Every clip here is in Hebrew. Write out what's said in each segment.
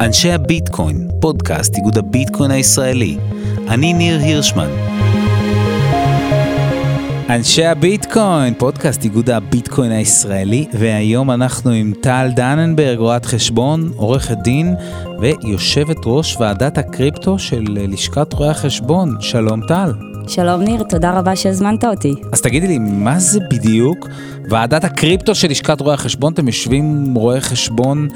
אנשי הביטקוין, פודקאסט איגוד הביטקוין הישראלי. אני ניר הירשמן. אנשי הביטקוין, פודקאסט איגוד הביטקוין הישראלי, והיום אנחנו עם טל דננברג, רואת חשבון, עורכת דין ויושבת ראש ועדת הקריפטו של לשכת רואי החשבון. שלום טל. שלום ניר, תודה רבה שהזמנת אותי. אז תגידי לי, מה זה בדיוק ועדת הקריפטו של לשכת רואי החשבון? אתם יושבים רואי חשבון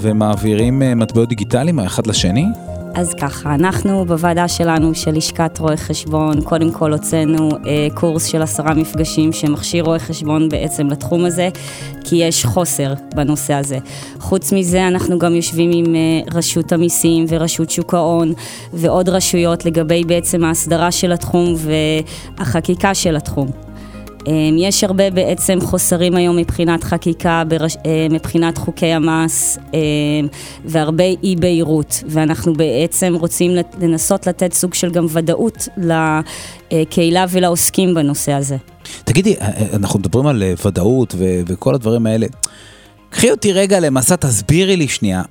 ומעבירים אה, מטבעות דיגיטליים האחד לשני? אז ככה, אנחנו בוועדה שלנו של לשכת רואי חשבון, קודם כל הוצאנו אה, קורס של עשרה מפגשים שמכשיר רואי חשבון בעצם לתחום הזה, כי יש חוסר בנושא הזה. חוץ מזה, אנחנו גם יושבים עם אה, רשות המיסים ורשות שוק ההון ועוד רשויות לגבי בעצם ההסדרה של התחום והחקיקה של התחום. אמ, יש הרבה בעצם חוסרים היום מבחינת חקיקה, אה, מבחינת חוקי המס אמ, והרבה אי בהירות ואנחנו בעצם רוצים לנסות לתת סוג של גם ודאות לקהילה ולעוסקים בנושא הזה. תגידי, אה, אה, אנחנו מדברים על ודאות וכל הדברים האלה. קחי אותי רגע למסע, תסבירי לי שנייה,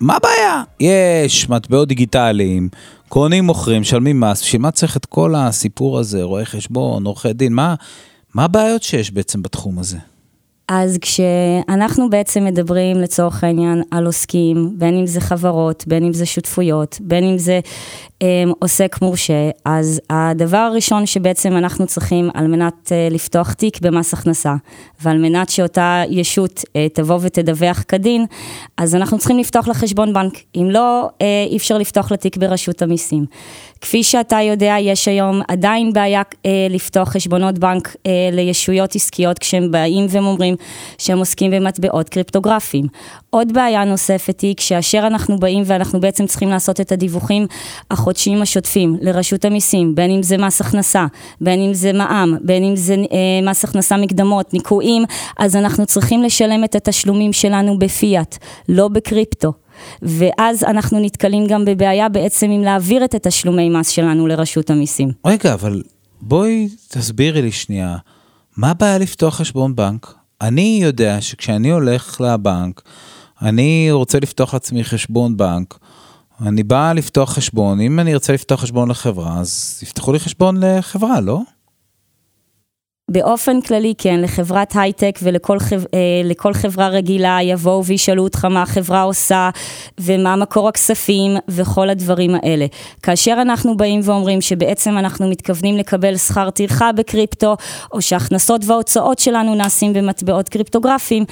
מה הבעיה? יש מטבעות דיגיטליים, קונים, מוכרים, משלמים מס, בשביל מה צריך את כל הסיפור הזה, רואי חשבון, עורכי דין, מה... מה הבעיות שיש בעצם בתחום הזה? אז כשאנחנו בעצם מדברים לצורך העניין על עוסקים, בין אם זה חברות, בין אם זה שותפויות, בין אם זה אה, עוסק מורשה, אז הדבר הראשון שבעצם אנחנו צריכים על מנת אה, לפתוח תיק במס הכנסה, ועל מנת שאותה ישות אה, תבוא ותדווח כדין, אז אנחנו צריכים לפתוח לה חשבון בנק. אם לא, אה, אי אפשר לפתוח לה ברשות המיסים. כפי שאתה יודע, יש היום עדיין בעיה אה, לפתוח חשבונות בנק אה, לישויות עסקיות כשהם באים והם אומרים שהם עוסקים במטבעות קריפטוגרפיים. עוד בעיה נוספת היא כשאשר אנחנו באים ואנחנו בעצם צריכים לעשות את הדיווחים החודשיים השוטפים לרשות המיסים, בין אם זה מס הכנסה, בין אם זה מע"מ, בין אם זה אה, מס הכנסה מקדמות, ניכויים, אז אנחנו צריכים לשלם את התשלומים שלנו בפיאט, לא בקריפטו. ואז אנחנו נתקלים גם בבעיה בעצם עם להעביר את התשלומי מס שלנו לרשות המיסים. רגע, אבל בואי תסבירי לי שנייה, מה הבעיה לפתוח חשבון בנק? אני יודע שכשאני הולך לבנק, אני רוצה לפתוח לעצמי חשבון בנק, אני בא לפתוח חשבון, אם אני ארצה לפתוח חשבון לחברה, אז יפתחו לי חשבון לחברה, לא? באופן כללי כן, לחברת הייטק ולכל אה, חברה רגילה יבואו וישאלו אותך מה החברה עושה ומה מקור הכספים וכל הדברים האלה. כאשר אנחנו באים ואומרים שבעצם אנחנו מתכוונים לקבל שכר טרחה בקריפטו או שהכנסות וההוצאות שלנו נעשים במטבעות קריפטוגרפיים,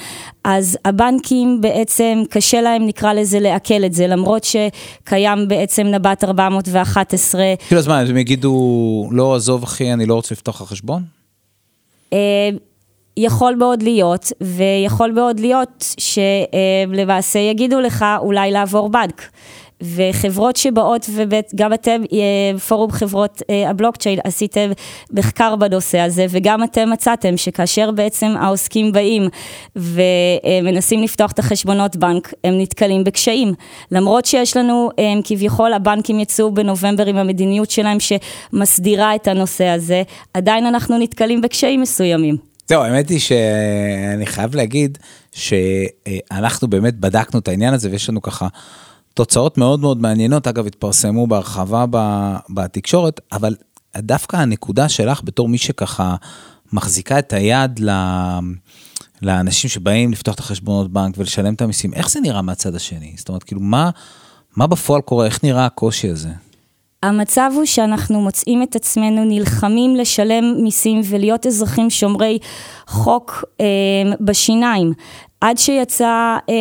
אז הבנקים בעצם קשה להם נקרא לזה לעכל את זה למרות שקיים בעצם נב"ת 411. כאילו אז מה, הם יגידו לא עזוב אחי אני לא רוצה לפתוח לך חשבון? אה, יכול מאוד להיות, ויכול מאוד להיות שלמעשה יגידו לך אולי לעבור בנק. וחברות שבאות, וגם אתם, אה, פורום חברות אה, הבלוקצ'יין, עשיתם מחקר בנושא הזה, וגם אתם מצאתם שכאשר בעצם העוסקים באים ומנסים לפתוח את החשבונות בנק, הם נתקלים בקשיים. למרות שיש לנו, הם, כביכול הבנקים יצאו בנובמבר עם המדיניות שלהם שמסדירה את הנושא הזה, עדיין אנחנו נתקלים בקשיים מסוימים. זהו, האמת היא שאני חייב להגיד שאנחנו באמת בדקנו את העניין הזה ויש לנו ככה תוצאות מאוד מאוד מעניינות, אגב, התפרסמו בהרחבה בתקשורת, אבל דווקא הנקודה שלך בתור מי שככה מחזיקה את היד ל... לאנשים שבאים לפתוח את החשבונות בנק ולשלם את המיסים, איך זה נראה מהצד השני? זאת אומרת, כאילו, מה, מה בפועל קורה? איך נראה הקושי הזה? המצב הוא שאנחנו מוצאים את עצמנו נלחמים לשלם מיסים ולהיות אזרחים שומרי חוק אה, בשיניים. עד שיצא אה,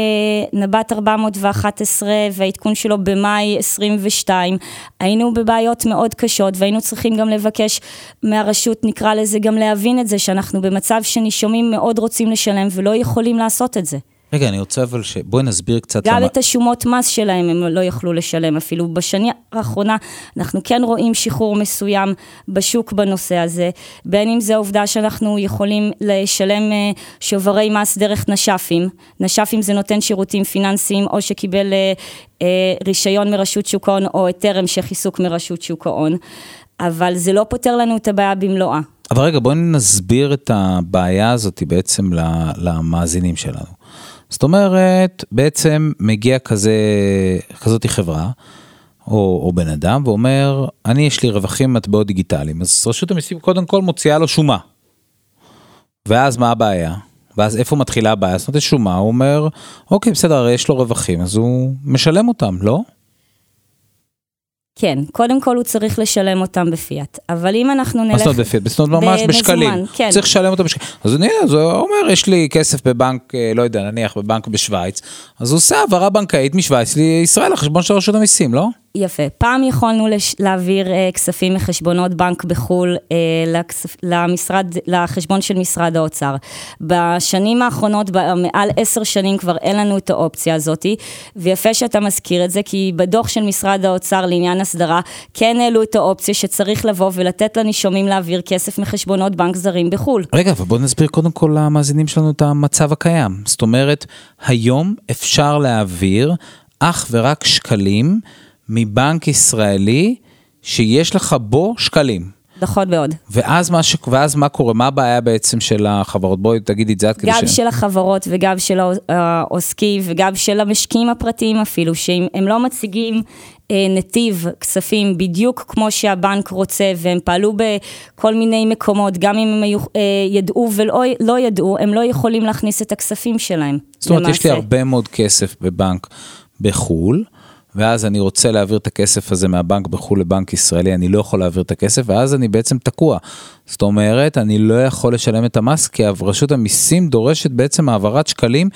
נב"ת 411 והעדכון שלו במאי 22, היינו בבעיות מאוד קשות והיינו צריכים גם לבקש מהרשות, נקרא לזה, גם להבין את זה, שאנחנו במצב שנישומים מאוד רוצים לשלם ולא יכולים לעשות את זה. רגע, אני רוצה אבל ש... בואי נסביר קצת גם למה... את השומות מס שלהם הם לא יכלו לשלם אפילו. בשנה האחרונה אנחנו כן רואים שחרור מסוים בשוק בנושא הזה, בין אם זה העובדה שאנחנו יכולים לשלם אה, שוברי מס דרך נש"פים. נש"פים זה נותן שירותים פיננסיים או שקיבל אה, אה, רישיון מרשות שוק ההון או היתר המשך עיסוק מרשות שוק ההון. אבל זה לא פותר לנו את הבעיה במלואה. אבל רגע, בואי נסביר את הבעיה הזאת בעצם למאזינים שלנו. זאת אומרת, בעצם מגיע כזה, כזאתי חברה, או, או בן אדם, ואומר, אני יש לי רווחים מטבעות דיגיטליים, אז רשות המיסים קודם כל מוציאה לו שומה. ואז מה הבעיה? ואז איפה מתחילה הבעיה? זאת אומרת, שומה, הוא אומר, אוקיי, בסדר, הרי יש לו רווחים, אז הוא משלם אותם, לא? כן, קודם כל הוא צריך לשלם אותם בפיאט, אבל אם אנחנו נלך... מה זאת אומרת בפיאט? זאת אומרת ממש בשקלים. כן. צריך לשלם אותם בשקלים. אז אני, אז הוא אומר, יש לי כסף בבנק, אה, לא יודע, נניח בבנק בשוויץ, אז הוא עושה העברה בנקאית משוויץ לישראל לחשבון של רשות המיסים, לא? יפה. פעם יכולנו לש... להעביר uh, כספים מחשבונות בנק בחו"ל uh, לכספ... למשרד, לחשבון של משרד האוצר. בשנים האחרונות, מעל עשר שנים כבר אין לנו את האופציה הזאתי, ויפה שאתה מזכיר את זה, כי בדוח של משרד האוצר לעניין הסדרה, כן העלו את האופציה שצריך לבוא ולתת לנישומים להעביר כסף מחשבונות בנק זרים בחו"ל. רגע, אבל בוא נסביר קודם כל למאזינים שלנו את המצב הקיים. זאת אומרת, היום אפשר להעביר אך ורק שקלים. מבנק ישראלי שיש לך בו שקלים. נכון מאוד. ואז מה, ש... ואז מה קורה? מה הבעיה בעצם של החברות? בואי תגידי את זה עד כדי ש... גם של החברות וגם של העוסקים וגם של המשקיעים הפרטיים אפילו, שאם הם לא מציגים אה, נתיב כספים בדיוק כמו שהבנק רוצה והם פעלו בכל מיני מקומות, גם אם הם היו, אה, ידעו ולא לא ידעו, הם לא יכולים להכניס את הכספים שלהם. זאת אומרת, למעשה. יש לי הרבה מאוד כסף בבנק בחו"ל. ואז אני רוצה להעביר את הכסף הזה מהבנק בחו"ל לבנק ישראלי, אני לא יכול להעביר את הכסף, ואז אני בעצם תקוע. זאת אומרת, אני לא יכול לשלם את המס, כי רשות המיסים דורשת בעצם העברת שקלים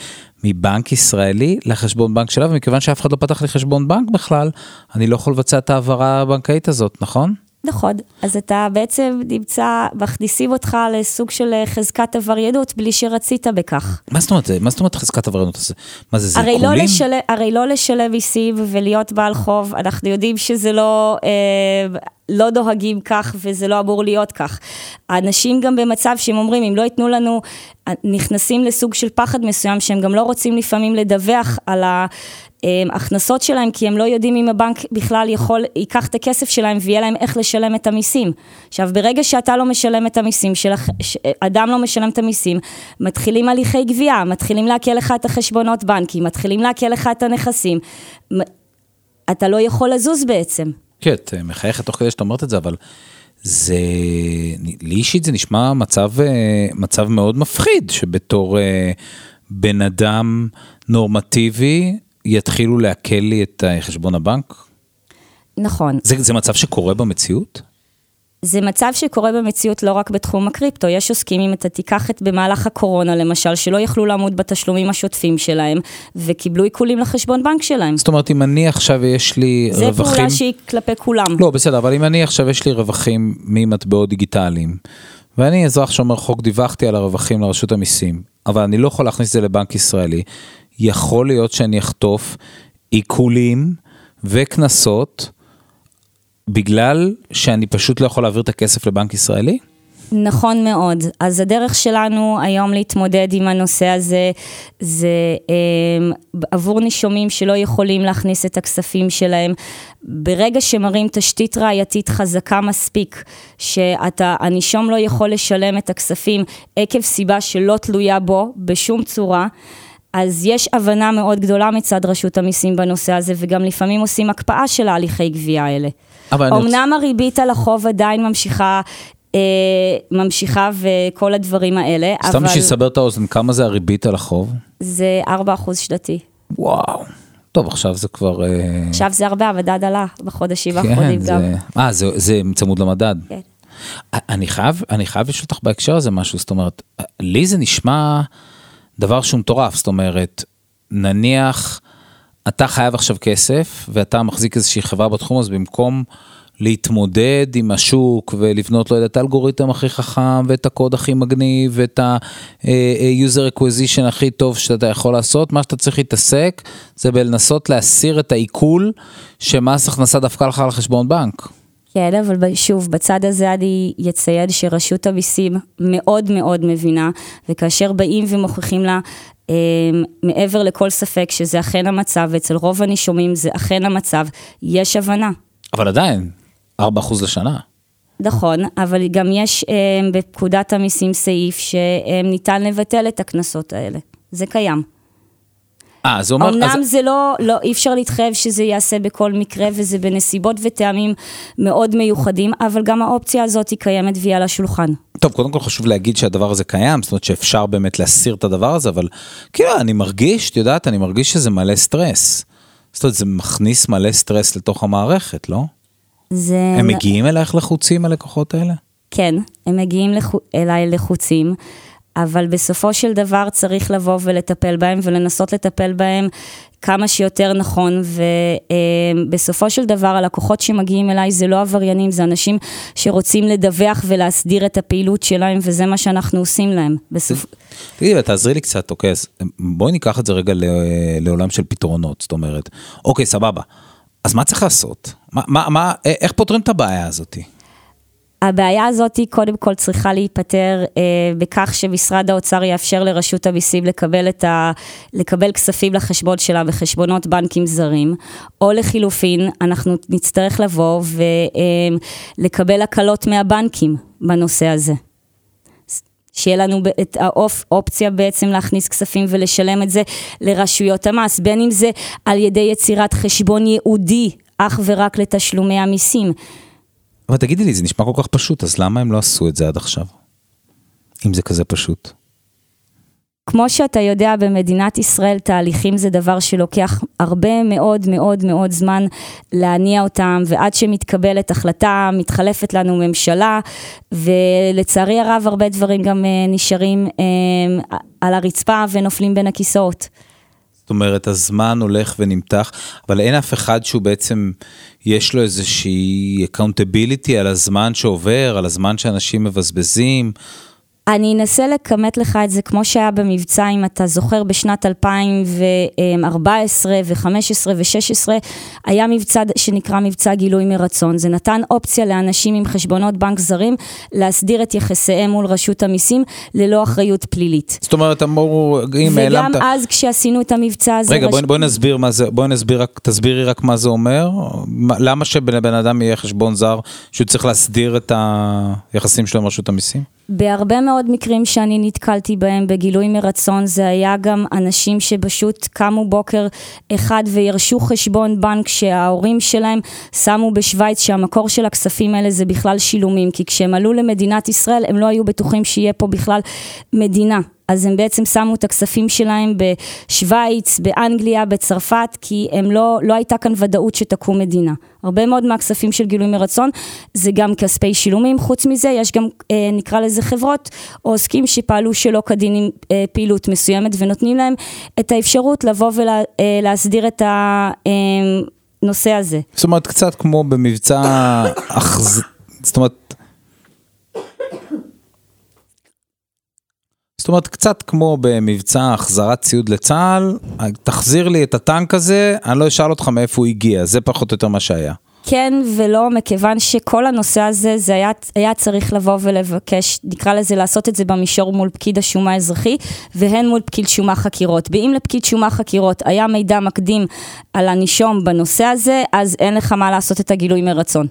מבנק ישראלי לחשבון בנק שלה, ומכיוון שאף אחד לא פתח לי חשבון בנק בכלל, אני לא יכול לבצע את ההעברה הבנקאית הזאת, נכון? נכון, אז אתה בעצם נמצא, מכניסים אותך לסוג של אה, חזקת עבריינות בלי שרצית בכך. מה זאת אומרת, מה זאת אומרת חזקת עבריינות? מה זה, זה הרי לא, לשל, הרי לא לשלם מיסים ולהיות בעל חוב, אנחנו יודעים שזה לא, אה, לא דוהגים כך וזה לא אמור להיות כך. האנשים גם במצב שהם אומרים, אם לא ייתנו לנו, אה, נכנסים לסוג של פחד מסוים, שהם גם לא רוצים לפעמים לדווח על ה... הכנסות שלהם, כי הם לא יודעים אם הבנק בכלל יכול, ייקח את הכסף שלהם ויהיה להם איך לשלם את המיסים. עכשיו, ברגע שאתה לא משלם את המיסים, שלח, אדם לא משלם את המיסים, מתחילים הליכי גבייה, מתחילים לעקל לך את החשבונות בנקים, מתחילים לעקל לך את הנכסים. אתה לא יכול לזוז בעצם. כן, את מחייכת תוך כדי שאת אומרת את זה, אבל זה, לי אישית זה נשמע מצב, אה, מצב מאוד מפחיד, שבתור אה, בן אדם נורמטיבי, יתחילו לעכל לי את חשבון הבנק? נכון. זה, זה מצב שקורה במציאות? זה מצב שקורה במציאות לא רק בתחום הקריפטו, יש עוסקים, אם אתה תיקח את במהלך הקורונה למשל, שלא יכלו לעמוד בתשלומים השוטפים שלהם, וקיבלו עיקולים לחשבון בנק שלהם. זאת אומרת, אם אני עכשיו יש לי זה רווחים... זה פעולה שהיא כלפי כולם. לא, בסדר, אבל אם אני עכשיו יש לי רווחים ממטבעות דיגיטליים, ואני אזרח שומר חוק, דיווחתי על הרווחים לרשות המיסים, אבל אני לא יכול להכניס את זה לבנק ישראלי, יכול להיות שאני אחטוף עיקולים וקנסות בגלל שאני פשוט לא יכול להעביר את הכסף לבנק ישראלי? נכון מאוד. אז הדרך שלנו היום להתמודד עם הנושא הזה, זה אה, עבור נישומים שלא יכולים להכניס את הכספים שלהם. ברגע שמראים תשתית ראייתית חזקה מספיק, שהנישום לא יכול לשלם את הכספים עקב סיבה שלא תלויה בו בשום צורה, אז יש הבנה מאוד גדולה מצד רשות המיסים בנושא הזה, וגם לפעמים עושים הקפאה של ההליכי גבייה האלה. אמנם. הריבית על החוב עדיין ממשיכה אה, ממשיכה וכל הדברים האלה, סתם אבל... סתם בשביל לסבר את האוזן, כמה זה הריבית על החוב? זה 4% שנתי. וואו. טוב, עכשיו זה כבר... אה, עכשיו זה הרבה, המדד עלה בחודשים כן, האחרונים זה... גם. אה, זה, זה צמוד למדד. כן. אני חייב, אני חייב לשאול אותך בהקשר הזה משהו, זאת אומרת, לי זה נשמע... דבר שהוא מטורף, זאת אומרת, נניח אתה חייב עכשיו כסף ואתה מחזיק איזושהי חברה בתחום, אז במקום להתמודד עם השוק ולבנות, יודע, את האלגוריתם הכי חכם ואת הקוד הכי מגניב ואת ה-user acquisition הכי טוב שאתה יכול לעשות, מה שאתה צריך להתעסק זה בלנסות להסיר את העיכול שמס הכנסה דפקה לך על חשבון בנק. כן, אבל שוב, בצד הזה אני אציין שרשות המיסים מאוד מאוד מבינה, וכאשר באים ומוכיחים לה אה, מעבר לכל ספק שזה אכן המצב, ואצל רוב הנישומים זה אכן המצב, יש הבנה. אבל עדיין, 4% לשנה. נכון, אבל גם יש אה, בפקודת המיסים סעיף שניתן לבטל את הקנסות האלה. זה קיים. אה, זה אומר... אמנם אז... זה לא, לא, אי אפשר להתחייב שזה ייעשה בכל מקרה, וזה בנסיבות וטעמים מאוד מיוחדים, אבל גם האופציה הזאת היא קיימת והיא על השולחן. טוב, קודם כל חשוב להגיד שהדבר הזה קיים, זאת אומרת שאפשר באמת להסיר את הדבר הזה, אבל כאילו, אני מרגיש, את יודעת, אני מרגיש שזה מלא סטרס. זאת אומרת, זה מכניס מלא סטרס לתוך המערכת, לא? זה... הם מגיעים אלייך לחוצים, הלקוחות האלה? כן, הם מגיעים לח... אליי לחוצים, אבל בסופו של דבר צריך לבוא ולטפל בהם ולנסות לטפל בהם כמה שיותר נכון, ובסופו של דבר הלקוחות שמגיעים אליי זה לא עבריינים, זה אנשים שרוצים לדווח ולהסדיר את הפעילות שלהם, וזה מה שאנחנו עושים להם. תגידי, תעזרי לי קצת, אוקיי, אז בואי ניקח את זה רגע לעולם של פתרונות, זאת אומרת, אוקיי, סבבה, אז מה צריך לעשות? מה, מה, מה, איך פותרים את הבעיה הזאתי? הבעיה הזאת היא קודם כל צריכה להיפתר אה, בכך שמשרד האוצר יאפשר לרשות המיסים לקבל, ה, לקבל כספים לחשבון שלה בחשבונות בנקים זרים, או לחילופין, אנחנו נצטרך לבוא ולקבל אה, הקלות מהבנקים בנושא הזה. שיהיה לנו את האופציה בעצם להכניס כספים ולשלם את זה לרשויות המס, בין אם זה על ידי יצירת חשבון ייעודי אך ורק לתשלומי המיסים. אבל תגידי לי, זה נשמע כל כך פשוט, אז למה הם לא עשו את זה עד עכשיו? אם זה כזה פשוט. כמו שאתה יודע, במדינת ישראל תהליכים זה דבר שלוקח הרבה מאוד מאוד מאוד זמן להניע אותם, ועד שמתקבלת החלטה, מתחלפת לנו ממשלה, ולצערי הרב הרבה דברים גם אה, נשארים אה, על הרצפה ונופלים בין הכיסאות. זאת אומרת, הזמן הולך ונמתח, אבל אין אף אחד שהוא בעצם, יש לו איזושהי accountability על הזמן שעובר, על הזמן שאנשים מבזבזים. אני אנסה לכמת לך את זה כמו שהיה במבצע, אם אתה זוכר, בשנת 2014 ו-15 ו-16, היה מבצע שנקרא מבצע גילוי מרצון. זה נתן אופציה לאנשים עם חשבונות בנק זרים להסדיר את יחסיהם מול רשות המיסים ללא אחריות פלילית. זאת אומרת, אמרו, אם העלמת... וגם אז כשעשינו את המבצע הזה... רגע, רש... בואי בוא נסביר מה זה, בואי נסביר, תסבירי רק מה זה אומר. למה שבן אדם יהיה חשבון זר, שהוא צריך להסדיר את היחסים שלו עם רשות המיסים? בהרבה מאוד מקרים שאני נתקלתי בהם בגילוי מרצון, זה היה גם אנשים שפשוט קמו בוקר אחד וירשו חשבון בנק שההורים שלהם שמו בשוויץ, שהמקור של הכספים האלה זה בכלל שילומים, כי כשהם עלו למדינת ישראל הם לא היו בטוחים שיהיה פה בכלל מדינה. אז הם בעצם שמו את הכספים שלהם בשוויץ, באנגליה, בצרפת, כי הם לא, לא הייתה כאן ודאות שתקום מדינה. הרבה מאוד מהכספים של גילוי מרצון זה גם כספי שילומים, חוץ מזה יש גם אה, נקרא לזה חברות או עוסקים שפעלו שלא כדין עם אה, פעילות מסוימת ונותנים להם את האפשרות לבוא ולהסדיר ולה, אה, את הנושא אה, הזה. זאת אומרת קצת כמו במבצע, אחז... זאת אומרת זאת אומרת, קצת כמו במבצע החזרת ציוד לצה"ל, תחזיר לי את הטנק הזה, אני לא אשאל אותך מאיפה הוא הגיע, זה פחות או יותר מה שהיה. כן ולא, מכיוון שכל הנושא הזה, זה היה, היה צריך לבוא ולבקש, נקרא לזה לעשות את זה במישור מול פקיד השומה האזרחי, והן מול פקיד שומה חקירות. ואם לפקיד שומה חקירות היה מידע מקדים על הנישום בנושא הזה, אז אין לך מה לעשות את הגילוי מרצון.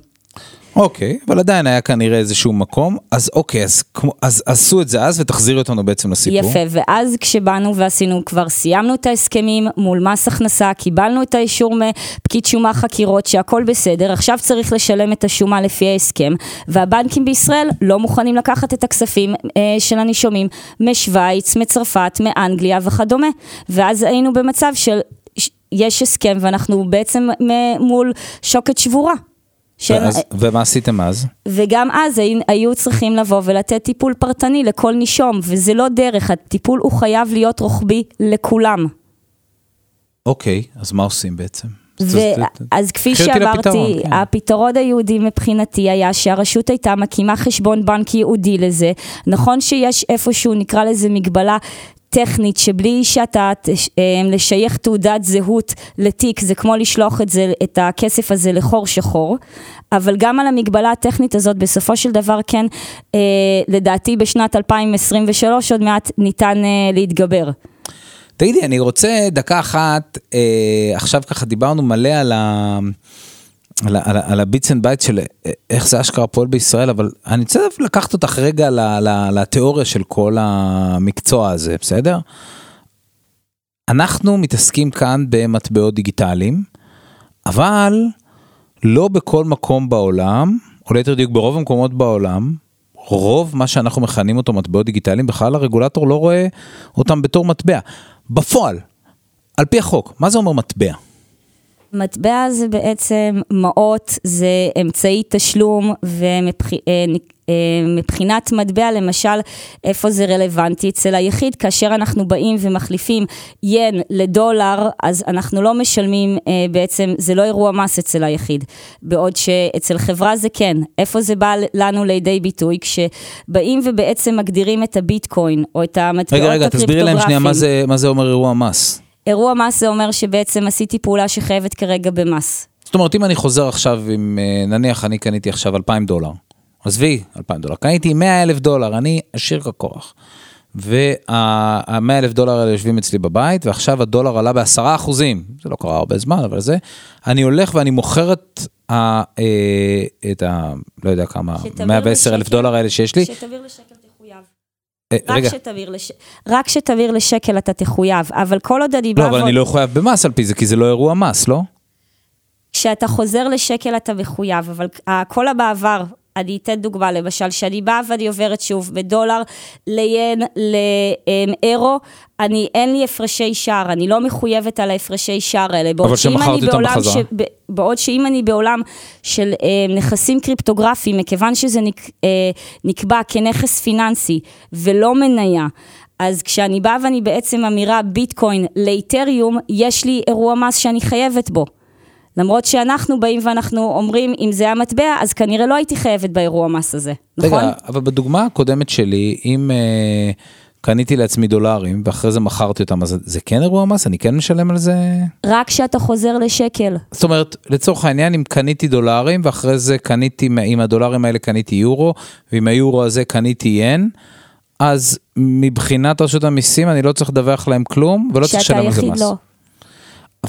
אוקיי, אבל עדיין היה כנראה איזשהו מקום, אז אוקיי, אז, כמו, אז עשו את זה אז ותחזירי אותנו בעצם לסיפור. יפה, ואז כשבאנו ועשינו, כבר סיימנו את ההסכמים מול מס הכנסה, קיבלנו את האישור מפקיד שומה חקירות שהכל בסדר, עכשיו צריך לשלם את השומה לפי ההסכם, והבנקים בישראל לא מוכנים לקחת את הכספים אה, של הנישומים משוויץ, מצרפת, מאנגליה וכדומה, ואז היינו במצב של... יש הסכם ואנחנו בעצם מול שוקת שבורה. ואז, ומה עשיתם אז? וגם אז היו צריכים לבוא ולתת טיפול פרטני לכל נישום, וזה לא דרך, הטיפול הוא חייב להיות רוחבי לכולם. אוקיי, אז מה עושים בעצם? אז כפי שאמרתי, כן. הפתרון היהודי מבחינתי היה שהרשות הייתה מקימה חשבון בנק ייעודי לזה. נכון שיש איפשהו, נקרא לזה מגבלה טכנית שבלי שאתה אה, לשייך תעודת זהות לתיק זה כמו לשלוח את, זה, את הכסף הזה לחור שחור אבל גם על המגבלה הטכנית הזאת בסופו של דבר כן אה, לדעתי בשנת 2023 עוד מעט ניתן אה, להתגבר. תגידי אני רוצה דקה אחת אה, עכשיו ככה דיברנו מלא על ה... על, על, על ה bits and bytes של אה, איך זה אשכרה פועל בישראל, אבל אני רוצה לקחת אותך רגע ל, ל, לתיאוריה של כל המקצוע הזה, בסדר? אנחנו מתעסקים כאן במטבעות דיגיטליים, אבל לא בכל מקום בעולם, או ליתר דיוק ברוב המקומות בעולם, רוב מה שאנחנו מכנים אותו מטבעות דיגיטליים, בכלל הרגולטור לא רואה אותם בתור מטבע. בפועל, על פי החוק, מה זה אומר מטבע? מטבע זה בעצם מעות, זה אמצעי תשלום, ומבחינת מטבע, למשל, איפה זה רלוונטי אצל היחיד, כאשר אנחנו באים ומחליפים ין לדולר, אז אנחנו לא משלמים, אה, בעצם זה לא אירוע מס אצל היחיד, בעוד שאצל חברה זה כן. איפה זה בא לנו לידי ביטוי? כשבאים ובעצם מגדירים את הביטקוין, או את המטבעות רגע, רגע, תסבירי להם שנייה מה הקריפטוגרפיים. זה, מה זה אומר אירוע מס. אירוע מס זה אומר שבעצם עשיתי פעולה שחייבת כרגע במס. זאת אומרת, אם אני חוזר עכשיו עם, אה, נניח אני קניתי עכשיו 2,000 דולר, עזבי, 2,000 דולר, קניתי 100 אלף דולר, אני עשיר ככוח. וה-100 אלף דולר האלה יושבים אצלי בבית, ועכשיו הדולר עלה בעשרה אחוזים, זה לא קרה הרבה זמן, אבל זה, אני הולך ואני מוכר את ה... אה, את ה... לא יודע כמה, שתעביר 110 אלף. דולר האלה שיש לי. שתעביר לשקל רק רגע, שתעביר לש... רק שתעביר לשקל אתה תחויב, אבל כל עוד אני באה... לא, אבל אני לא חייב במס על פי זה, כי זה לא אירוע מס, לא? כשאתה חוזר לשקל אתה מחויב, אבל כל הבעבר, אני אתן דוגמה, למשל, שאני באה ואני עוברת שוב בדולר ליין, לאירו, אני, אין לי הפרשי שער, אני לא מחויבת על ההפרשי שער האלה. אבל שאם שמכרת אני אותם בחזרה. ב- בעוד שאם אני בעולם של אה, נכסים קריפטוגרפיים, מכיוון שזה נק, אה, נקבע כנכס פיננסי ולא מניה, אז כשאני באה ואני בעצם אמירה ביטקוין לאתריום, יש לי אירוע מס שאני חייבת בו. למרות שאנחנו באים ואנחנו אומרים, אם זה המטבע, אז כנראה לא הייתי חייבת באירוע מס הזה, נכון? רגע, אבל בדוגמה הקודמת שלי, אם אה, קניתי לעצמי דולרים ואחרי זה מכרתי אותם, אז זה כן אירוע מס? אני כן משלם על זה? רק כשאתה חוזר לשקל. זאת אומרת, לצורך העניין, אם קניתי דולרים ואחרי זה קניתי, עם הדולרים האלה קניתי יורו, ועם היורו הזה קניתי ין, אז מבחינת רשות המיסים אני לא צריך לדווח להם כלום, ולא צריך לשלם על זה יחיד מס. לא.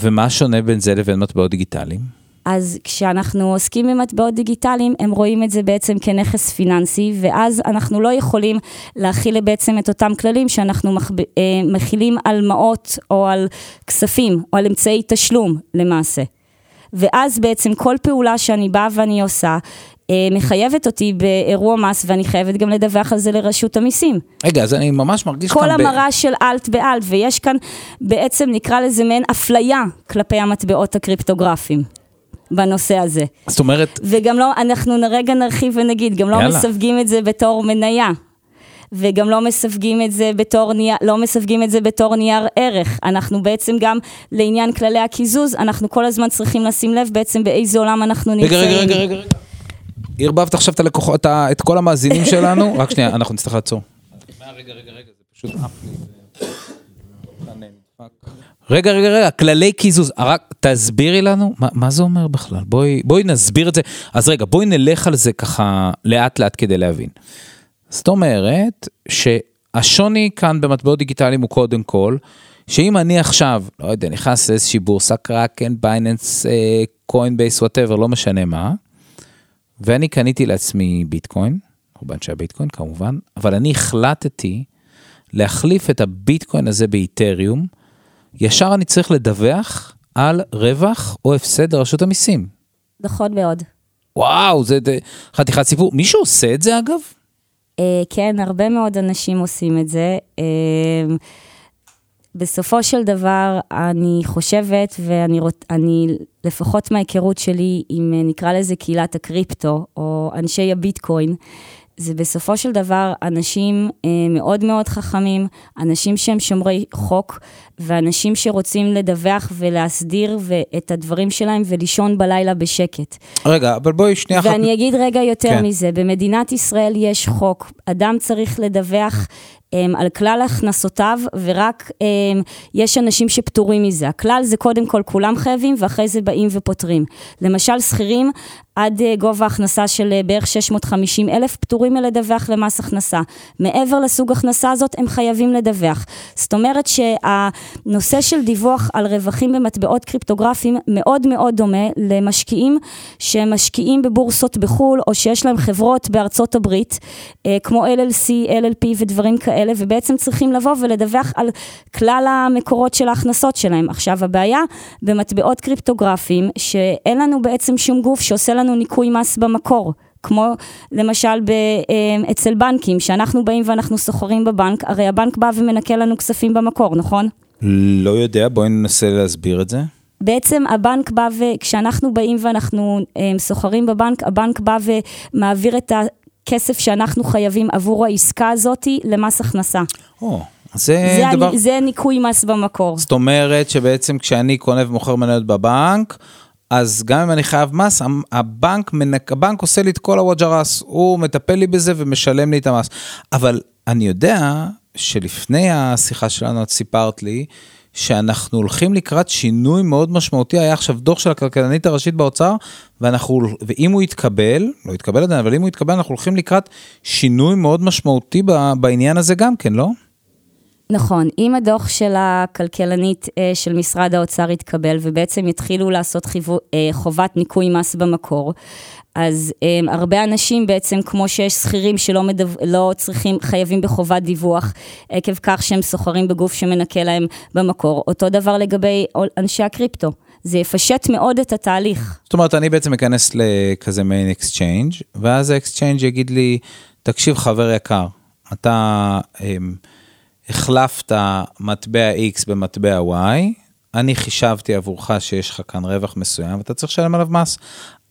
ומה שונה בין זה לבין מטבעות דיגיטליים? אז כשאנחנו עוסקים במטבעות דיגיטליים, הם רואים את זה בעצם כנכס פיננסי, ואז אנחנו לא יכולים להכיל בעצם את אותם כללים שאנחנו מח... אה, מכילים על מעות או על כספים או על אמצעי תשלום למעשה. ואז בעצם כל פעולה שאני באה ואני עושה, מחייבת אותי באירוע מס, ואני חייבת גם לדווח על זה לרשות המיסים. רגע, אז אני ממש מרגיש כל כאן... ב- המרה של אלט באלט, ויש כאן בעצם נקרא לזה מעין אפליה כלפי המטבעות הקריפטוגרפיים בנושא הזה. זאת אומרת, וגם לא, אנחנו רגע נרחיב ונגיד, גם לא יאללה. מסווגים את זה בתור מניה. וגם לא מסווגים את זה בתור נייר, לא מסווגים את זה בתור נייר ערך. אנחנו בעצם גם לעניין כללי הקיזוז, אנחנו כל הזמן צריכים לשים לב בעצם באיזה עולם אנחנו נמצאים. רגע, רגע, רגע, רגע. ערבבת עכשיו את הלקוחות, את כל המאזינים שלנו, רק שנייה, אנחנו נצטרך לעצור. רגע, רגע, רגע, זה פשוט. רגע, רגע, רגע, כללי קיזוז, רק תסבירי לנו, מה, מה זה אומר בכלל? בואי, בואי נסביר את זה. אז רגע, בואי נלך על זה ככה לאט לאט כדי להבין. זאת אומרת שהשוני כאן במטבעות דיגיטליים הוא קודם כל, שאם אני עכשיו, לא יודע, נכנס לאיזושהי בורסה, Kraken, Binance, Coinbase, whatever, לא משנה מה, ואני קניתי לעצמי ביטקוין, או באנשי הביטקוין כמובן, אבל אני החלטתי להחליף את הביטקוין הזה באיתריום, ישר אני צריך לדווח על רווח או הפסד לרשות המיסים. נכון מאוד. וואו, זה זה חתיכת סיפור. מישהו עושה את זה אגב? אה, כן, הרבה מאוד אנשים עושים את זה. אה, בסופו של דבר, אני חושבת, ואני רוצ- אני, לפחות מההיכרות שלי עם, אה, נקרא לזה קהילת הקריפטו, או אנשי הביטקוין, זה בסופו של דבר אנשים אה, מאוד מאוד חכמים, אנשים שהם שומרי חוק, ואנשים שרוצים לדווח ולהסדיר את הדברים שלהם ולישון בלילה בשקט. רגע, אבל בואי שנייה אחת. ואני אגיד רגע יותר כן. מזה, במדינת ישראל יש חוק, אדם צריך לדווח על כלל הכנסותיו, ורק אמ, יש אנשים שפטורים מזה. הכלל זה קודם כל כולם חייבים, ואחרי זה באים ופוטרים. למשל, שכירים, עד אה, גובה הכנסה של אה, בערך 650 אלף, פטורים מלדווח למס הכנסה. מעבר לסוג הכנסה הזאת, הם חייבים לדווח. זאת אומרת שהנושא של דיווח על רווחים במטבעות קריפטוגרפיים מאוד מאוד דומה למשקיעים שמשקיעים בבורסות בחו"ל, או שיש להם חברות בארצות הברית, אה, כמו LLC, LLP ודברים כאלה, ובעצם צריכים לבוא ולדווח על כלל המקורות של ההכנסות שלהם. עכשיו, הבעיה במטבעות קריפטוגרפיים, שאין לנו בעצם שום גוף שעושה לנו ניכוי מס במקור. כמו למשל ב, אה, אצל בנקים, שאנחנו באים ואנחנו סוחרים בבנק, הרי הבנק בא ומנקה לנו כספים במקור, נכון? לא יודע, בואי ננסה להסביר את זה. בעצם הבנק בא וכשאנחנו באים ואנחנו אה, סוחרים בבנק, הבנק בא ומעביר את הכסף שאנחנו חייבים עבור העסקה הזאתי למס הכנסה. או, זה, זה דבר... אני, זה ניכוי מס במקור. זאת אומרת שבעצם כשאני קונה ומוכר מניות בבנק, אז גם אם אני חייב מס, הבנק, מנק, הבנק עושה לי את כל הווג'רס, הוא מטפל לי בזה ומשלם לי את המס. אבל אני יודע שלפני השיחה שלנו את סיפרת לי, שאנחנו הולכים לקראת שינוי מאוד משמעותי, היה עכשיו דוח של הכלכלנית הראשית באוצר, ואנחנו, ואם הוא יתקבל, לא יתקבל עדיין, אבל אם הוא יתקבל, אנחנו הולכים לקראת שינוי מאוד משמעותי בעניין הזה גם כן, לא? נכון, אם הדוח של הכלכלנית אה, של משרד האוצר יתקבל ובעצם יתחילו לעשות חיוו, אה, חובת ניכוי מס במקור, אז um, הרבה אנשים בעצם, כמו שיש שכירים שלא מדו... לא צריכים, חייבים בחובת דיווח, עקב כך שהם סוחרים בגוף שמנקה להם במקור, אותו דבר לגבי אנשי הקריפטו. זה יפשט מאוד את התהליך. זאת אומרת, אני בעצם אכנס לכזה מעין exchange, ואז ה exchange יגיד לי, תקשיב חבר יקר, אתה um, החלפת מטבע X במטבע Y, אני חישבתי עבורך שיש לך כאן רווח מסוים, ואתה צריך לשלם עליו מס.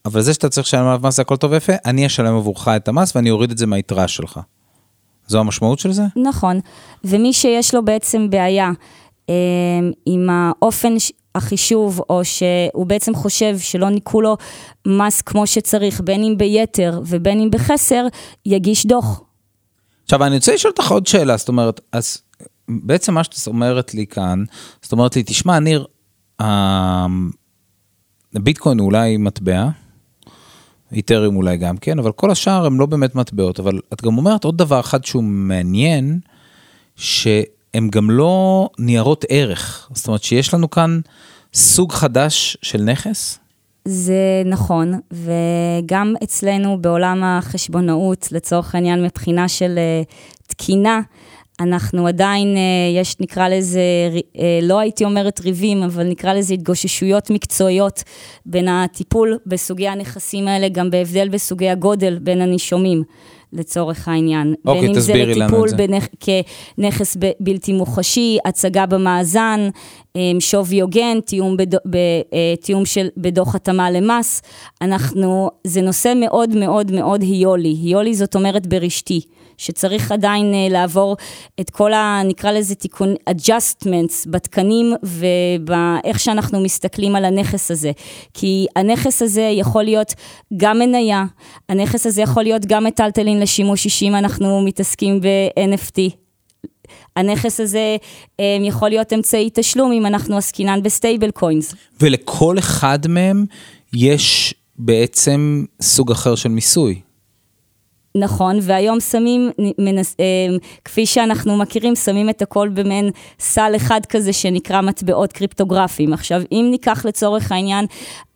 אבל זה שאתה צריך לשלם עליו מס זה הכל טוב ויפה, אני אשלם עבורך את המס ואני אוריד את זה מהיתרה שלך. זו המשמעות של זה? נכון, ומי שיש לו בעצם בעיה אה, עם האופן החישוב, או שהוא בעצם חושב שלא ניכו לו מס כמו שצריך, בין אם ביתר ובין אם בחסר, יגיש דוח. עכשיו, אני רוצה לשאול אותך עוד שאלה, זאת אומרת, אז בעצם מה שאת אומרת לי כאן, זאת אומרת לי, תשמע, ניר, הביטקוין הוא אולי מטבע, איתרים אולי גם כן, אבל כל השאר הם לא באמת מטבעות. אבל את גם אומרת עוד דבר אחד שהוא מעניין, שהם גם לא ניירות ערך. זאת אומרת שיש לנו כאן סוג חדש של נכס? זה נכון, וגם אצלנו בעולם החשבונאות, לצורך העניין מבחינה של uh, תקינה, אנחנו עדיין, אה, יש, נקרא לזה, אה, לא הייתי אומרת ריבים, אבל נקרא לזה התגוששויות מקצועיות בין הטיפול בסוגי הנכסים האלה, גם בהבדל בסוגי הגודל בין הנישומים. לצורך העניין. אוקיי. בין אם זה לטיפול כנכס בלתי מוחשי, הצגה במאזן, אה, שווי הוגן, תיאום, בד... תיאום של, בדוח התאמה למס. אנחנו, זה נושא מאוד מאוד מאוד היולי. היולי זאת אומרת ברשתי. שצריך עדיין uh, לעבור את כל ה... נקרא לזה תיקון, adjustments בתקנים ובאיך שאנחנו מסתכלים על הנכס הזה. כי הנכס הזה יכול להיות גם מניה, הנכס הזה יכול להיות גם מטלטלין לשימוש אישי אם אנחנו מתעסקים ב-NFT. הנכס הזה um, יכול להיות אמצעי תשלום אם אנחנו עסקינן ב stablecoins. ולכל אחד מהם יש בעצם סוג אחר של מיסוי. נכון, והיום שמים, מנס, אה, כפי שאנחנו מכירים, שמים את הכל במעין סל אחד כזה שנקרא מטבעות קריפטוגרפיים. עכשיו, אם ניקח לצורך העניין,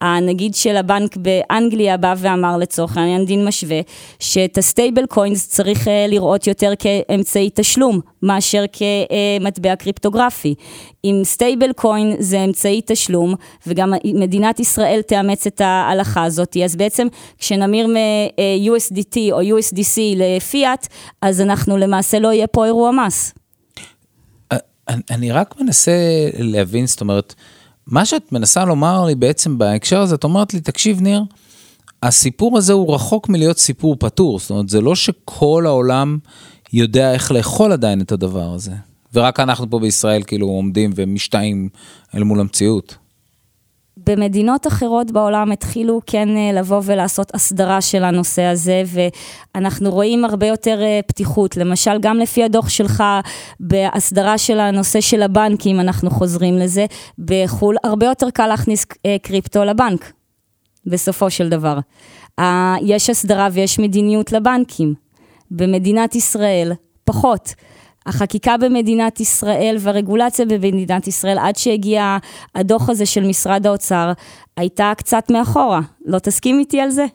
הנגיד של הבנק באנגליה בא ואמר לצורך העניין דין משווה, שאת ה stablecoins צריך אה, לראות יותר כאמצעי תשלום, מאשר כמטבע קריפטוגרפי. אם stablecoin זה אמצעי תשלום, וגם מדינת ישראל תאמץ את ההלכה הזאת, אז בעצם כשנמיר מ-USDT או USDC לפיאט, אז אנחנו למעשה לא יהיה פה אירוע מס. אני רק מנסה להבין, זאת אומרת, מה שאת מנסה לומר לי בעצם בהקשר הזה, את אומרת לי, תקשיב ניר, הסיפור הזה הוא רחוק מלהיות סיפור פתור, זאת אומרת, זה לא שכל העולם יודע איך לאכול עדיין את הדבר הזה. ורק אנחנו פה בישראל כאילו עומדים ומשתאים אל מול המציאות. במדינות אחרות בעולם התחילו כן אה, לבוא ולעשות הסדרה של הנושא הזה, ואנחנו רואים הרבה יותר אה, פתיחות. למשל, גם לפי הדוח שלך, בהסדרה של הנושא של הבנקים, אנחנו חוזרים לזה, בחו"ל הרבה יותר קל להכניס אה, קריפטו לבנק, בסופו של דבר. יש הסדרה ויש מדיניות לבנקים. במדינת ישראל, פחות. החקיקה במדינת ישראל והרגולציה במדינת ישראל, עד שהגיע הדוח הזה של משרד האוצר, הייתה קצת מאחורה. לא תסכים איתי על זה?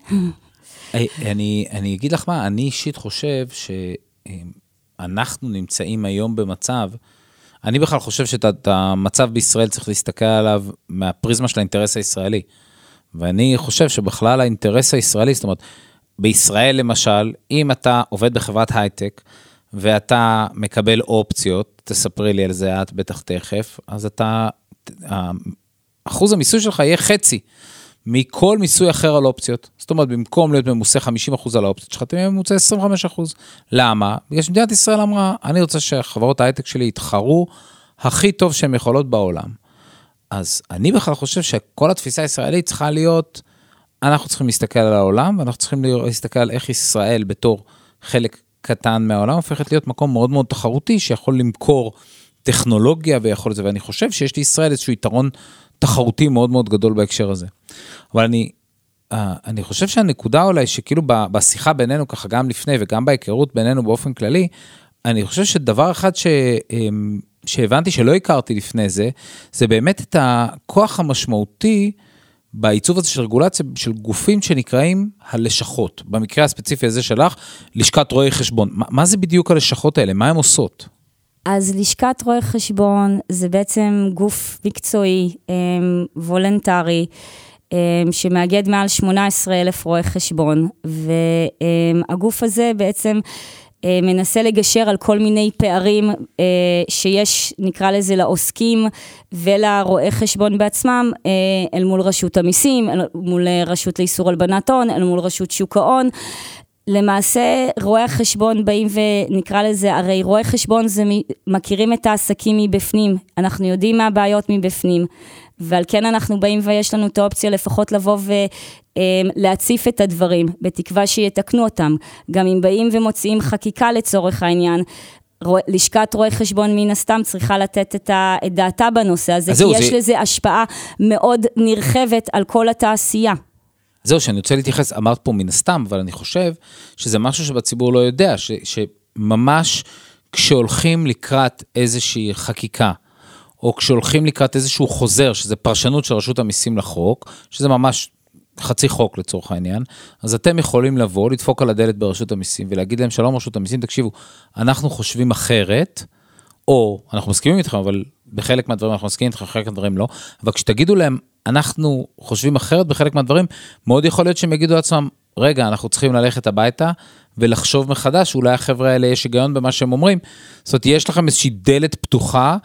אני, אני אגיד לך מה, אני אישית חושב שאנחנו נמצאים היום במצב, אני בכלל חושב שאת המצב בישראל צריך להסתכל עליו מהפריזמה של האינטרס הישראלי. ואני חושב שבכלל האינטרס הישראלי, זאת אומרת, בישראל למשל, אם אתה עובד בחברת הייטק, ואתה מקבל אופציות, תספרי לי על זה את בטח תכף, אז אתה, אחוז המיסוי שלך יהיה חצי מכל מיסוי אחר על אופציות. זאת אומרת, במקום להיות ממוסה 50% על האופציות שלך, תהיה ממוצע 25%. למה? בגלל שמדינת ישראל אמרה, אני רוצה שחברות ההייטק שלי יתחרו הכי טוב שהן יכולות בעולם. אז אני בכלל חושב שכל התפיסה הישראלית צריכה להיות, אנחנו צריכים להסתכל על העולם, ואנחנו צריכים להסתכל על איך ישראל בתור חלק קטן מהעולם הופכת להיות מקום מאוד מאוד תחרותי שיכול למכור טכנולוגיה ויכול לזה, ואני חושב שיש לישראל איזשהו יתרון תחרותי מאוד מאוד גדול בהקשר הזה. אבל אני, uh, אני חושב שהנקודה אולי שכאילו בשיחה בינינו ככה גם לפני וגם בהיכרות בינינו באופן כללי, אני חושב שדבר אחד ש... אמ, שהבנתי שלא הכרתי לפני זה, זה באמת את הכוח המשמעותי בעיצוב הזה של רגולציה של גופים שנקראים הלשכות. במקרה הספציפי הזה שלך, לשכת רואי חשבון. מה, מה זה בדיוק הלשכות האלה? מה הן עושות? אז לשכת רואי חשבון זה בעצם גוף מקצועי, אמ, וולנטרי. אמ, שמאגד מעל 18 אלף רואי חשבון, והגוף הזה בעצם מנסה לגשר על כל מיני פערים אה, שיש, נקרא לזה, לעוסקים ולרואי חשבון בעצמם, אה, אל מול רשות המיסים, אל מול רשות לאיסור הלבנת הון, אל מול רשות שוק ההון. למעשה רואי החשבון באים ונקרא לזה, הרי רואי חשבון זה מכירים את העסקים מבפנים, אנחנו יודעים מה הבעיות מבפנים, ועל כן אנחנו באים ויש לנו את האופציה לפחות לבוא ולהציף את הדברים, בתקווה שיתקנו אותם. גם אם באים ומוציאים חקיקה לצורך העניין, לשכת רואי חשבון מן הסתם צריכה לתת את, ה, את דעתה בנושא הזה, כי יש זה... לזה השפעה מאוד נרחבת על כל התעשייה. זהו, שאני רוצה להתייחס, אמרת פה מן הסתם, אבל אני חושב שזה משהו שבציבור לא יודע, ש, שממש כשהולכים לקראת איזושהי חקיקה, או כשהולכים לקראת איזשהו חוזר, שזה פרשנות של רשות המיסים לחוק, שזה ממש חצי חוק לצורך העניין, אז אתם יכולים לבוא, לדפוק על הדלת ברשות המיסים ולהגיד להם, שלום רשות המיסים, תקשיבו, אנחנו חושבים אחרת, או אנחנו מסכימים איתכם, אבל בחלק מהדברים אנחנו מסכימים איתכם, בחלק מהדברים לא, אבל כשתגידו להם, אנחנו חושבים אחרת בחלק מהדברים, מאוד יכול להיות שהם יגידו לעצמם, רגע, אנחנו צריכים ללכת הביתה ולחשוב מחדש, אולי החבר'ה האלה יש היגיון במה שהם אומרים. זאת אומרת, יש לכם איזושהי דלת פתוחה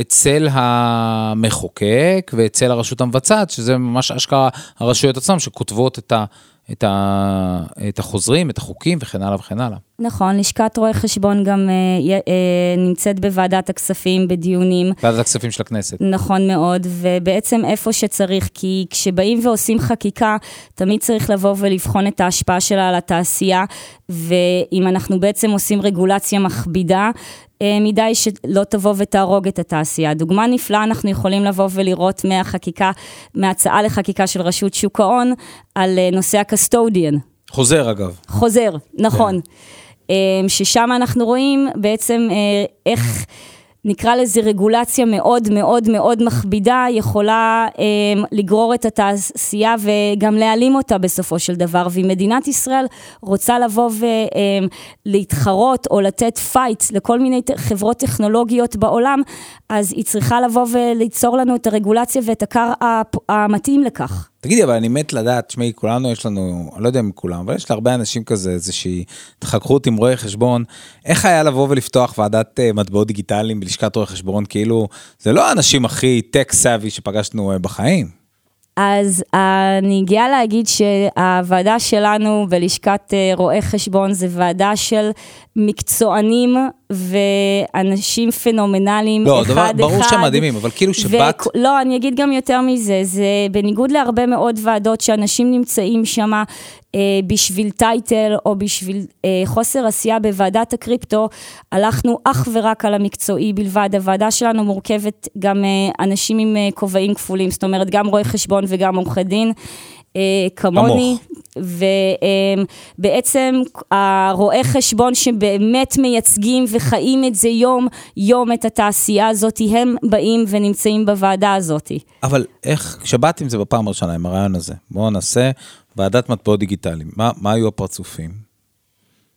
אצל המחוקק ואצל הרשות המבצעת, שזה ממש אשכרה הרשויות עצמן שכותבות את ה... את, ה, את החוזרים, את החוקים וכן הלאה וכן הלאה. נכון, לשכת רואי חשבון גם אה, אה, נמצאת בוועדת הכספים בדיונים. ועדת הכספים של הכנסת. נכון מאוד, ובעצם איפה שצריך, כי כשבאים ועושים חקיקה, תמיד צריך לבוא ולבחון את ההשפעה שלה על התעשייה, ואם אנחנו בעצם עושים רגולציה מכבידה, אה, מדי שלא תבוא ותהרוג את התעשייה. דוגמה נפלאה, אנחנו יכולים לבוא ולראות מהחקיקה, מהצעה לחקיקה של רשות שוק ההון, על אה, נושא הקסטודיאן. חוזר אגב. חוזר, נכון. כן. ששם אנחנו רואים בעצם איך... נקרא לזה רגולציה מאוד מאוד מאוד מכבידה, יכולה אה, לגרור את התעשייה וגם להעלים אותה בסופו של דבר. ואם מדינת ישראל רוצה לבוא ולהתחרות או לתת fight לכל מיני חברות טכנולוגיות בעולם, אז היא צריכה לבוא וליצור לנו את הרגולציה ואת הקר המתאים לכך. תגידי, אבל אני מת לדעת, תשמעי, כולנו יש לנו, אני לא יודע אם כולם, אבל יש להרבה אנשים כזה, איזושהי התחככות עם רואי חשבון. איך היה לבוא ולפתוח ועדת uh, מטבעות דיגיטליים בלשכת רואי חשבון, כאילו, זה לא האנשים הכי טק סאבי שפגשנו uh, בחיים. אז אני גאה להגיד שהוועדה שלנו בלשכת רואי חשבון זה ועדה של מקצוענים ואנשים פנומנליים, לא, אחד דבר, אחד. ברור שהם מדהימים, אבל כאילו שבאת... ו- לא, אני אגיד גם יותר מזה, זה בניגוד להרבה מאוד ועדות שאנשים נמצאים שם אה, בשביל טייטל או בשביל אה, חוסר עשייה בוועדת הקריפטו, הלכנו אך ורק על המקצועי בלבד. הוועדה שלנו מורכבת גם אה, אנשים עם אה, כובעים כפולים, זאת אומרת גם רואי חשבון וגם עורכי דין. אה, כמוני, ובעצם הרואי חשבון שבאמת מייצגים וחיים את זה יום יום את התעשייה הזאת, הם באים ונמצאים בוועדה הזאת. אבל איך, כשבאת עם זה בפעם הראשונה, עם הרעיון הזה, בואו נעשה ועדת מטבעות דיגיטליים, מה, מה היו הפרצופים?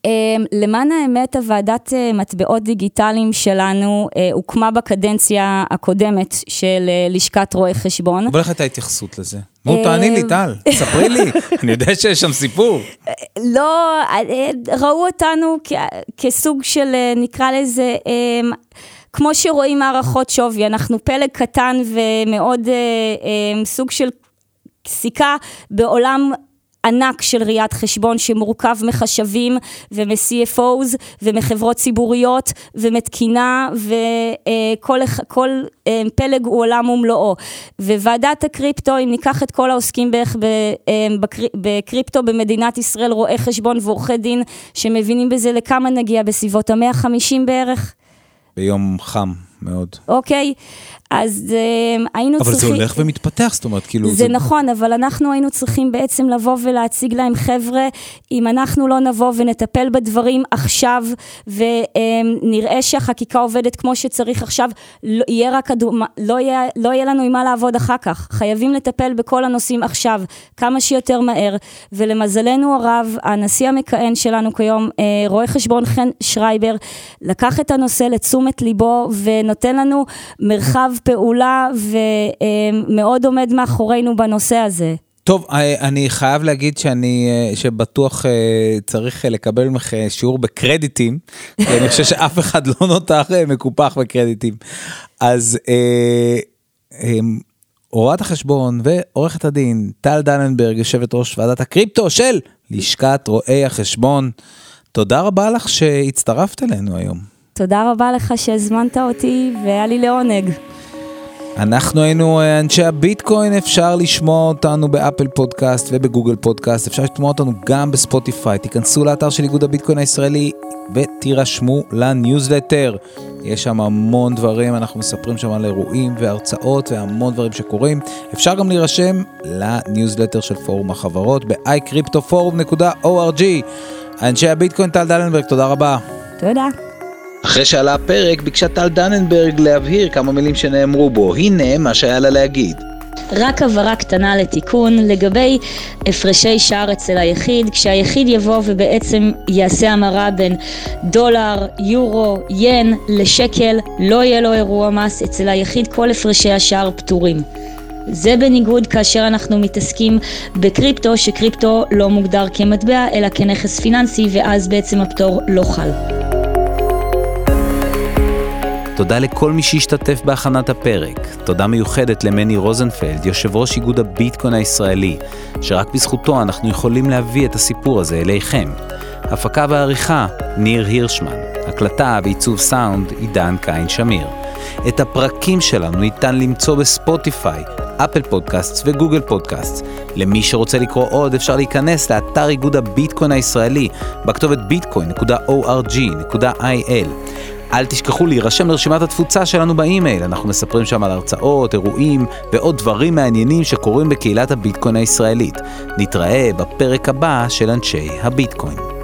אמ, למען האמת, הוועדת אה, מטבעות דיגיטליים שלנו אה, הוקמה בקדנציה הקודמת של אה, לשכת רואי חשבון. אבל איך הייתה התייחסות לזה? נו, תעני לי, טל, ספרי לי, אני יודע שיש שם סיפור. לא, ראו אותנו כסוג של, נקרא לזה, אמ, כמו שרואים מערכות שווי, אנחנו פלג קטן ומאוד אמ, סוג של סיכה בעולם ענק של ראיית חשבון שמורכב מחשבים ומ-CFOs ומחברות ציבוריות ומתקינה וכל כל אה, פלג הוא עולם ומלואו. וועדת הקריפטו, אם ניקח את כל העוסקים בערך אה, בקריפטו במדינת ישראל, רואי חשבון ועורכי דין שמבינים בזה, לכמה נגיע? בסביבות המאה החמישים בערך? ביום חם מאוד. אוקיי, אז uh, היינו אבל צריכים... אבל זה הולך ומתפתח, זאת אומרת, כאילו... זה, זה נכון, אבל אנחנו היינו צריכים בעצם לבוא ולהציג להם, חבר'ה, אם אנחנו לא נבוא ונטפל בדברים עכשיו, ונראה שהחקיקה עובדת כמו שצריך עכשיו, לא יהיה רק אדומה, לא יהיה, לא יהיה לנו עם מה לעבוד אחר כך. חייבים לטפל בכל הנושאים עכשיו, כמה שיותר מהר, ולמזלנו הרב, הנשיא המכהן שלנו כיום, אה, רואה חשבון חן שרייבר, לקח את הנושא לתשומת ליבו, ונותן לנו מרחב פעולה ומאוד עומד מאחורינו בנושא הזה. טוב, אה, אני חייב להגיד שאני, אה, שבטוח אה, צריך לקבל ממך שיעור בקרדיטים, כי אני חושב שאף אחד לא נותר מקופח בקרדיטים. אז רואת החשבון ועורכת הדין טל דננברג, יושבת ראש ועדת הקריפטו של לשכת רואי החשבון, תודה רבה לך שהצטרפת אלינו היום. תודה רבה לך שהזמנת אותי והיה לי לעונג. אנחנו היינו אה, אנשי הביטקוין, אפשר לשמוע אותנו ב Apple Podcast וב Google Podcast, אפשר לשמוע אותנו גם ב Spotify, תיכנסו לאתר של איגוד הביטקוין הישראלי ותירשמו לניוזלטר. יש שם המון דברים, אנחנו מספרים שם על אירועים והרצאות והמון דברים שקורים. אפשר גם להירשם לניוזלטר של פורום החברות ב-iCryptoforum.org. אנשי הביטקוין טל דננברג, תודה רבה. תודה. אחרי שעלה הפרק, ביקשה טל דננברג להבהיר כמה מילים שנאמרו בו. הנה מה שהיה לה להגיד. רק הבהרה קטנה לתיקון לגבי הפרשי שער אצל היחיד, כשהיחיד יבוא ובעצם יעשה המרה בין דולר, יורו, ין לשקל, לא יהיה לו אירוע מס, אצל היחיד כל הפרשי השער פטורים. זה בניגוד כאשר אנחנו מתעסקים בקריפטו, שקריפטו לא מוגדר כמטבע אלא כנכס פיננסי ואז בעצם הפטור לא חל. תודה לכל מי שהשתתף בהכנת הפרק. תודה מיוחדת למני רוזנפלד, יושב ראש איגוד הביטקוין הישראלי, שרק בזכותו אנחנו יכולים להביא את הסיפור הזה אליכם. הפקה ועריכה, ניר הירשמן. הקלטה ועיצוב סאונד, עידן קין שמיר. את הפרקים שלנו ניתן למצוא ב Spotify, Apple Podcast ו Google Podcast. למי שרוצה לקרוא עוד אפשר להיכנס לאתר איגוד הביטקוין הישראלי בכתובת bitcoin.org.il. אל תשכחו להירשם לרשימת התפוצה שלנו באימייל, אנחנו מספרים שם על הרצאות, אירועים ועוד דברים מעניינים שקורים בקהילת הביטקוין הישראלית. נתראה בפרק הבא של אנשי הביטקוין.